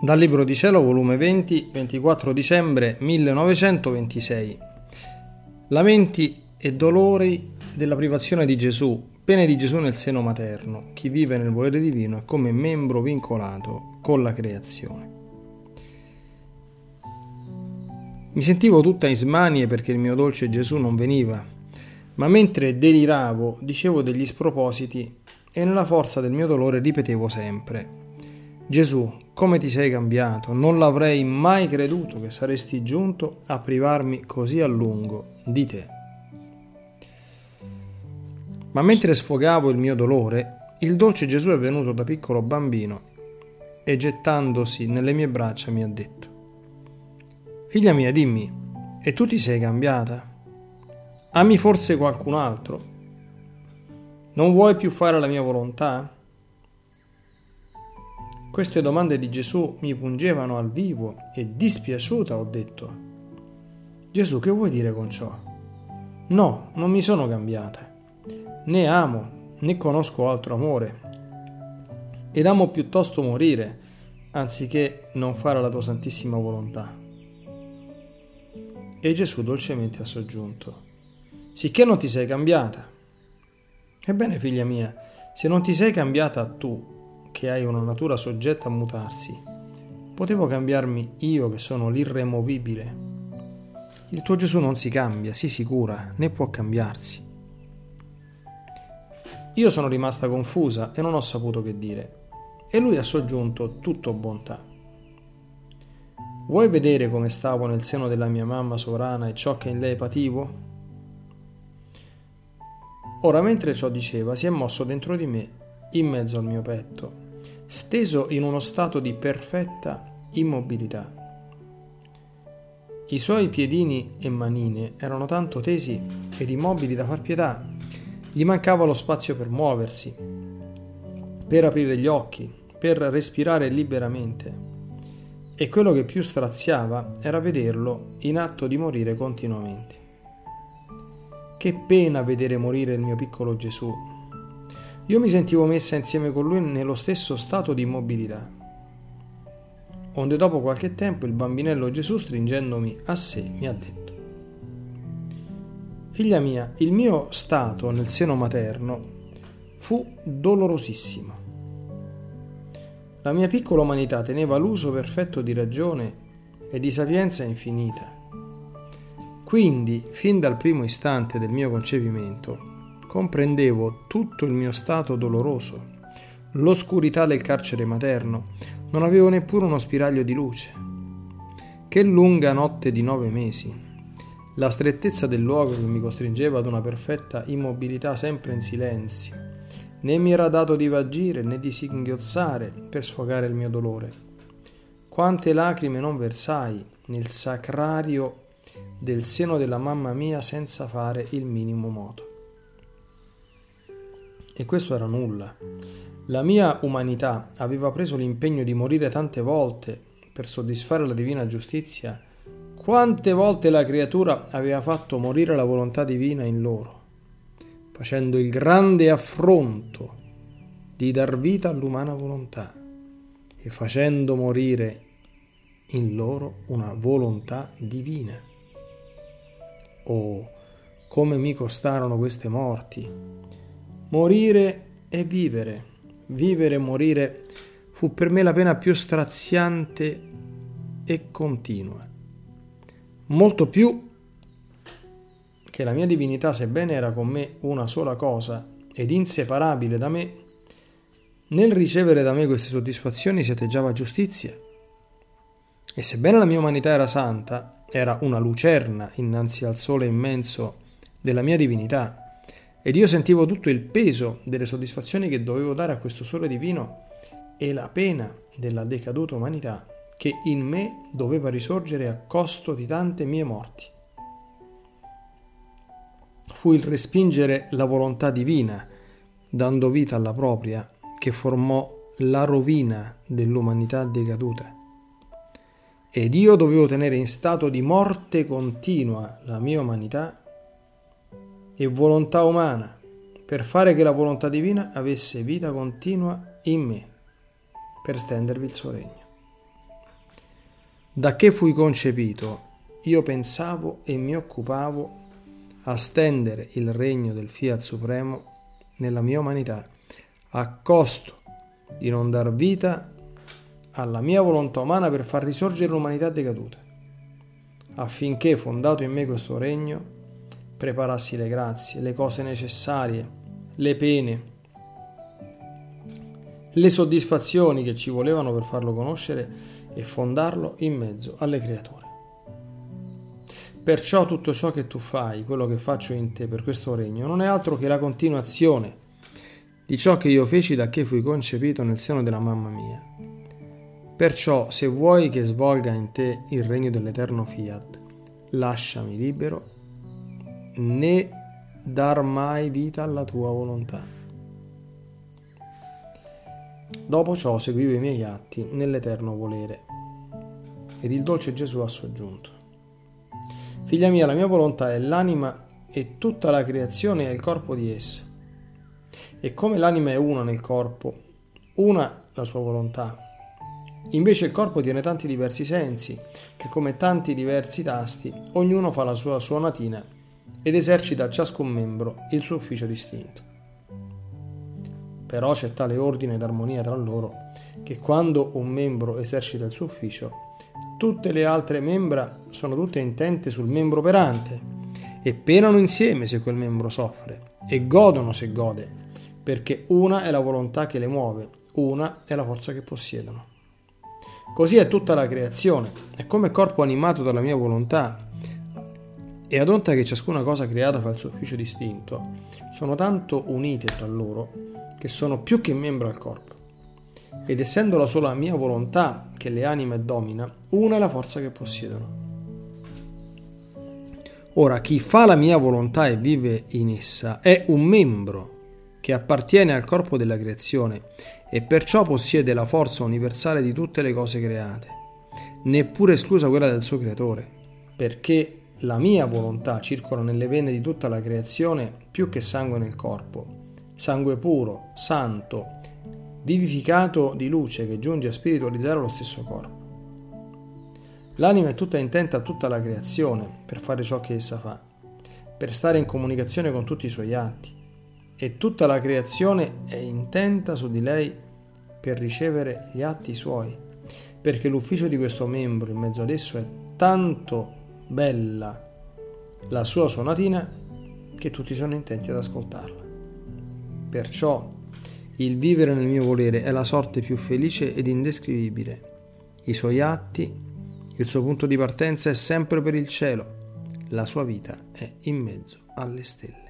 Dal Libro di Cielo, volume 20, 24 dicembre 1926. Lamenti e dolori della privazione di Gesù, pene di Gesù nel seno materno. Chi vive nel volere divino è come membro vincolato con la creazione. Mi sentivo tutta in smanie perché il mio dolce Gesù non veniva, ma mentre deliravo dicevo degli spropositi e nella forza del mio dolore ripetevo sempre Gesù, come ti sei cambiato, non l'avrei mai creduto che saresti giunto a privarmi così a lungo di te. Ma mentre sfogavo il mio dolore, il dolce Gesù è venuto da piccolo bambino e gettandosi nelle mie braccia mi ha detto, Figlia mia, dimmi, e tu ti sei cambiata? Ami forse qualcun altro? Non vuoi più fare la mia volontà? Queste domande di Gesù mi pungevano al vivo e dispiaciuta ho detto, Gesù che vuoi dire con ciò? No, non mi sono cambiata. Né amo, né conosco altro amore. Ed amo piuttosto morire, anziché non fare la tua santissima volontà. E Gesù dolcemente ha soggiunto, sicché non ti sei cambiata. Ebbene, figlia mia, se non ti sei cambiata tu, che hai una natura soggetta a mutarsi. Potevo cambiarmi io che sono l'irremovibile. Il tuo Gesù non si cambia, si sicura, né può cambiarsi. Io sono rimasta confusa e non ho saputo che dire. E lui ha soggiunto tutto bontà. Vuoi vedere come stavo nel seno della mia mamma sovrana e ciò che in lei pativo? Ora, mentre ciò diceva, si è mosso dentro di me, in mezzo al mio petto, steso in uno stato di perfetta immobilità. I suoi piedini e manine erano tanto tesi ed immobili da far pietà, gli mancava lo spazio per muoversi, per aprire gli occhi, per respirare liberamente. E quello che più straziava era vederlo in atto di morire continuamente. Che pena vedere morire il mio piccolo Gesù, io mi sentivo messa insieme con lui nello stesso stato di immobilità. Onde dopo qualche tempo il bambinello Gesù, stringendomi a sé, mi ha detto, Figlia mia, il mio stato nel seno materno fu dolorosissimo. La mia piccola umanità teneva l'uso perfetto di ragione e di sapienza infinita. Quindi, fin dal primo istante del mio concepimento, comprendevo tutto il mio stato doloroso, l'oscurità del carcere materno, non avevo neppure uno spiraglio di luce. Che lunga notte di nove mesi. La strettezza del luogo che mi costringeva ad una perfetta immobilità sempre in silenzio. Né mi era dato di vagire né di singhiozzare per sfogare il mio dolore. Quante lacrime non versai nel sacrario del seno della mamma mia senza fare il minimo moto. E questo era nulla. La mia umanità aveva preso l'impegno di morire tante volte per soddisfare la divina giustizia. Quante volte la creatura aveva fatto morire la volontà divina in loro, facendo il grande affronto di dar vita all'umana volontà e facendo morire in loro una volontà divina. Oh, come mi costarono queste morti! Morire e vivere, vivere e morire fu per me la pena più straziante e continua. Molto più che la mia divinità, sebbene era con me una sola cosa ed inseparabile da me, nel ricevere da me queste soddisfazioni si atteggiava giustizia. E sebbene la mia umanità era santa, era una lucerna innanzi al sole immenso della mia divinità, ed io sentivo tutto il peso delle soddisfazioni che dovevo dare a questo sole divino e la pena della decaduta umanità che in me doveva risorgere a costo di tante mie morti. Fu il respingere la volontà divina, dando vita alla propria, che formò la rovina dell'umanità decaduta. Ed io dovevo tenere in stato di morte continua la mia umanità e volontà umana per fare che la volontà divina avesse vita continua in me, per stendervi il suo regno. Da che fui concepito, io pensavo e mi occupavo a stendere il regno del Fiat Supremo nella mia umanità, a costo di non dar vita alla mia volontà umana per far risorgere l'umanità decaduta, affinché, fondato in me questo regno, preparassi le grazie, le cose necessarie, le pene, le soddisfazioni che ci volevano per farlo conoscere e fondarlo in mezzo alle creature. Perciò tutto ciò che tu fai, quello che faccio in te per questo regno, non è altro che la continuazione di ciò che io feci da che fui concepito nel seno della mamma mia. Perciò, se vuoi che svolga in te il regno dell'eterno fiat, lasciami libero, né dar mai vita alla tua volontà. Dopo ciò seguivo i miei atti nell'eterno volere. Ed il dolce Gesù ha soggiunto. Figlia mia, la mia volontà è l'anima e tutta la creazione è il corpo di essa. E come l'anima è una nel corpo, una la sua volontà. Invece il corpo tiene tanti diversi sensi, che come tanti diversi tasti, ognuno fa la sua suonatina ed esercita ciascun membro il suo ufficio distinto. Però c'è tale ordine ed armonia tra loro che quando un membro esercita il suo ufficio, Tutte le altre membra sono tutte intente sul membro operante e penano insieme se quel membro soffre e godono se gode, perché una è la volontà che le muove, una è la forza che possiedono. Così è tutta la creazione, è come corpo animato dalla mia volontà. E ad onta che ciascuna cosa creata fa il suo ufficio distinto, sono tanto unite tra loro che sono più che membro al corpo ed essendo la sola mia volontà che le anime domina, una è la forza che possiedono. Ora, chi fa la mia volontà e vive in essa è un membro che appartiene al corpo della creazione e perciò possiede la forza universale di tutte le cose create, neppure esclusa quella del suo creatore, perché la mia volontà circola nelle vene di tutta la creazione più che sangue nel corpo, sangue puro, santo, vivificato di luce che giunge a spiritualizzare lo stesso corpo. L'anima è tutta intenta a tutta la creazione per fare ciò che essa fa, per stare in comunicazione con tutti i suoi atti, e tutta la creazione è intenta su di lei per ricevere gli atti suoi, perché l'ufficio di questo membro in mezzo ad esso è tanto bella la sua suonatina che tutti sono intenti ad ascoltarla. Perciò il vivere nel mio volere è la sorte più felice ed indescrivibile. I suoi atti, il suo punto di partenza è sempre per il cielo, la sua vita è in mezzo alle stelle.